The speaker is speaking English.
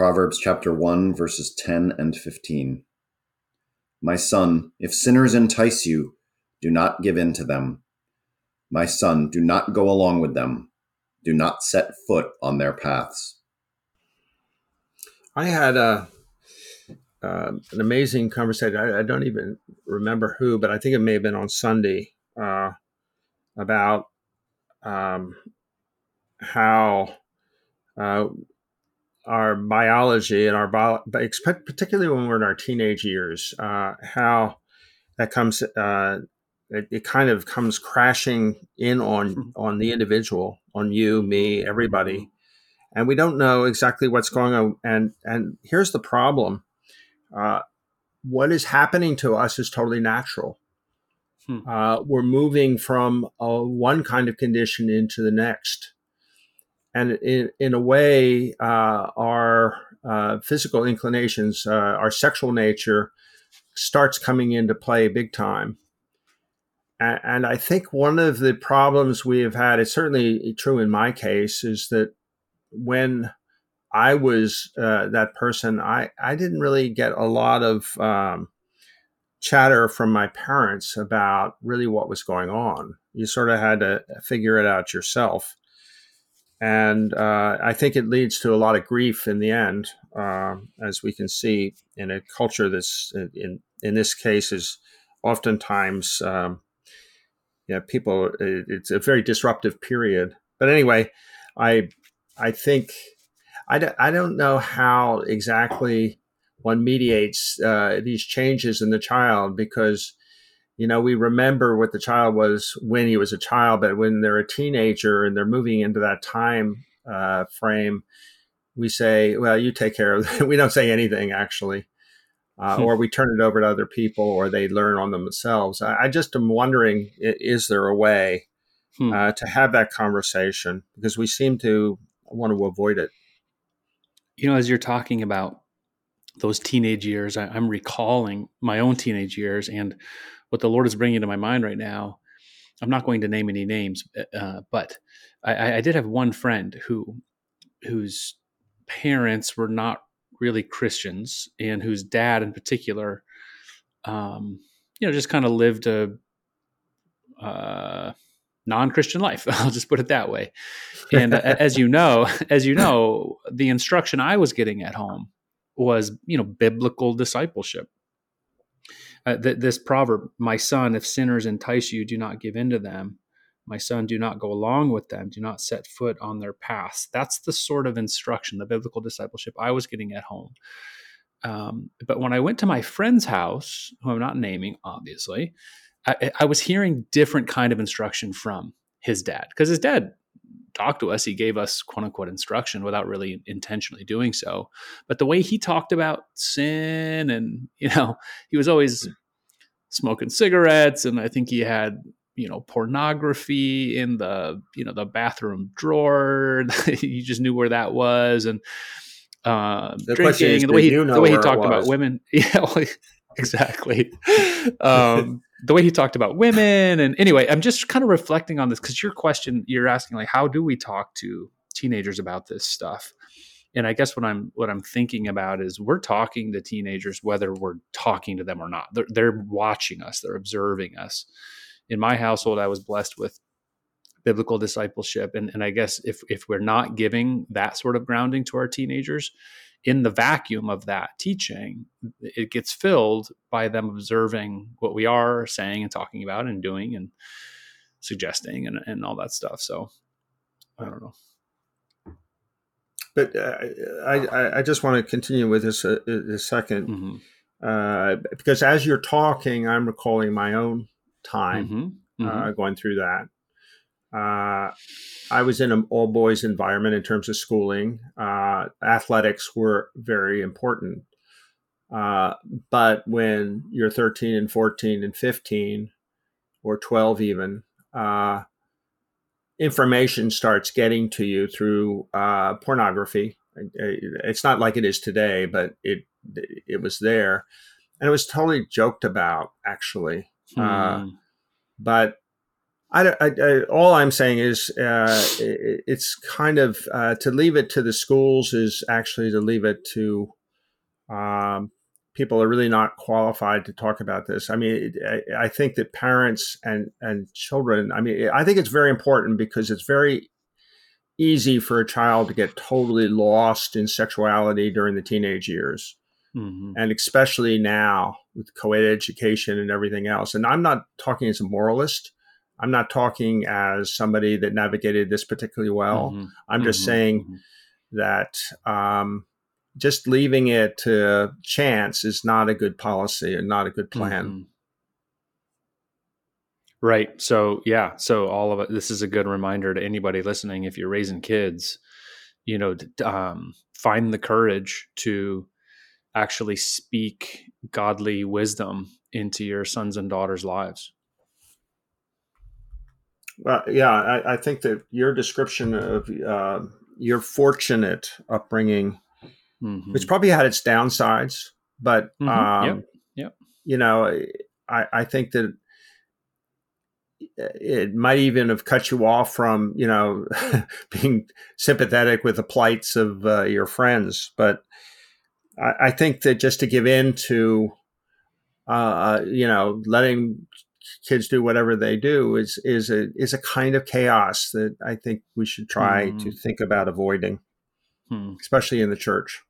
Proverbs chapter 1, verses 10 and 15. My son, if sinners entice you, do not give in to them. My son, do not go along with them. Do not set foot on their paths. I had a, uh, an amazing conversation. I, I, don't even remember who, but I think it may have been on Sunday uh, about um, how uh, our biology and our bio, particularly when we're in our teenage years, uh, how that comes, uh, it, it, kind of comes crashing in on hmm. on the individual, on you, me, everybody, and we don't know exactly what's going on. And and here's the problem: uh, what is happening to us is totally natural. Hmm. Uh, we're moving from one kind of condition into the next and in, in a way, uh, our uh, physical inclinations, uh, our sexual nature, starts coming into play big time. And, and I think one of the problems we have had, it's certainly true in my case, is that when I was uh, that person, I, I didn't really get a lot of um, chatter from my parents about really what was going on. You sort of had to figure it out yourself and uh, I think it leads to a lot of grief in the end, uh, as we can see in a culture that's in in this case is oftentimes um, yeah people it's a very disruptive period. But anyway, I I think I d- I don't know how exactly one mediates uh, these changes in the child because you know, we remember what the child was when he was a child, but when they're a teenager and they're moving into that time uh, frame, we say, well, you take care of it. we don't say anything actually. Uh, hmm. or we turn it over to other people or they learn on themselves. I, I just am wondering, is there a way hmm. uh, to have that conversation? Because we seem to want to avoid it. You know, as you're talking about those teenage years, I, I'm recalling my own teenage years and what the Lord is bringing to my mind right now. I'm not going to name any names, uh, but I, I, did have one friend who whose parents were not really Christians, and whose dad, in particular, um, you know, just kind of lived a uh, non-Christian life. I'll just put it that way. And uh, as you know, as you know, the instruction I was getting at home was, you know, biblical discipleship uh, th- this proverb, my son, if sinners entice you, do not give in to them. My son, do not go along with them. Do not set foot on their paths. That's the sort of instruction, the biblical discipleship I was getting at home. Um, but when I went to my friend's house, who I'm not naming, obviously, I, I was hearing different kind of instruction from his dad because his dad talked to us. He gave us quote unquote instruction without really intentionally doing so. But the way he talked about sin and, you know, he was always smoking cigarettes. And I think he had, you know, pornography in the, you know, the bathroom drawer. you just knew where that was. And, uh, the drinking and the way he, the way he talked about women. Yeah, exactly. Um, the way he talked about women and anyway i'm just kind of reflecting on this because your question you're asking like how do we talk to teenagers about this stuff? And i guess what i'm what i'm thinking about is we're talking to teenagers whether we're talking to them or not. They're, they're watching us. They're observing us. In my household i was blessed with biblical discipleship and, and i guess if if we're not giving that sort of grounding to our teenagers in the vacuum of that teaching, it gets filled by them observing what we are saying and talking about and doing and suggesting and, and all that stuff. So I don't know. But uh, I, I just want to continue with this a, uh, a 2nd mm-hmm. uh, because as you're talking, I'm recalling my own time mm-hmm. Uh, mm-hmm. going through that. Uh, I was in an all boys environment in terms of schooling. Uh, athletics were very important. Uh, but when you're 13 and 14 and 15 or 12 even, uh, information starts getting to you through uh, pornography. It's not like it is today, but it it was there, and it was totally joked about actually. Uh, hmm. but I, I, I, all I'm saying is uh, it, it's kind of uh, to leave it to the schools is actually to leave it to um, people are really not qualified to talk about this. I mean, I, I, think that parents and and children. I mean, I think it's very important because it's very easy for a child to get totally lost in sexuality during the teenage years. Mm-hmm. And especially now with co-ed education and everything else. And I'm not talking as a moralist. I'm not talking as somebody that navigated this particularly well. Mm-hmm. I'm just mm-hmm. saying mm-hmm. that um, just leaving it to chance is not a good policy and not a good plan. Mm-hmm. Right. So yeah. So all of it. This is a good reminder to anybody listening. If you're raising kids, you know, um, find the courage to actually speak godly wisdom into your sons and daughters' lives. Well, yeah, I, I think that your description of uh, your fortunate upbringing, mm-hmm. which probably had its downsides, but mm-hmm. um, yep. Yep. you know, I, I think that it might even have cut you off from you know being sympathetic with the plights of uh, your friends but I, I, think that just to give in to uh, uh, you know letting kids do whatever they do is is a is a kind of chaos that I think we should try mm. to think about avoiding, hmm. especially in the church.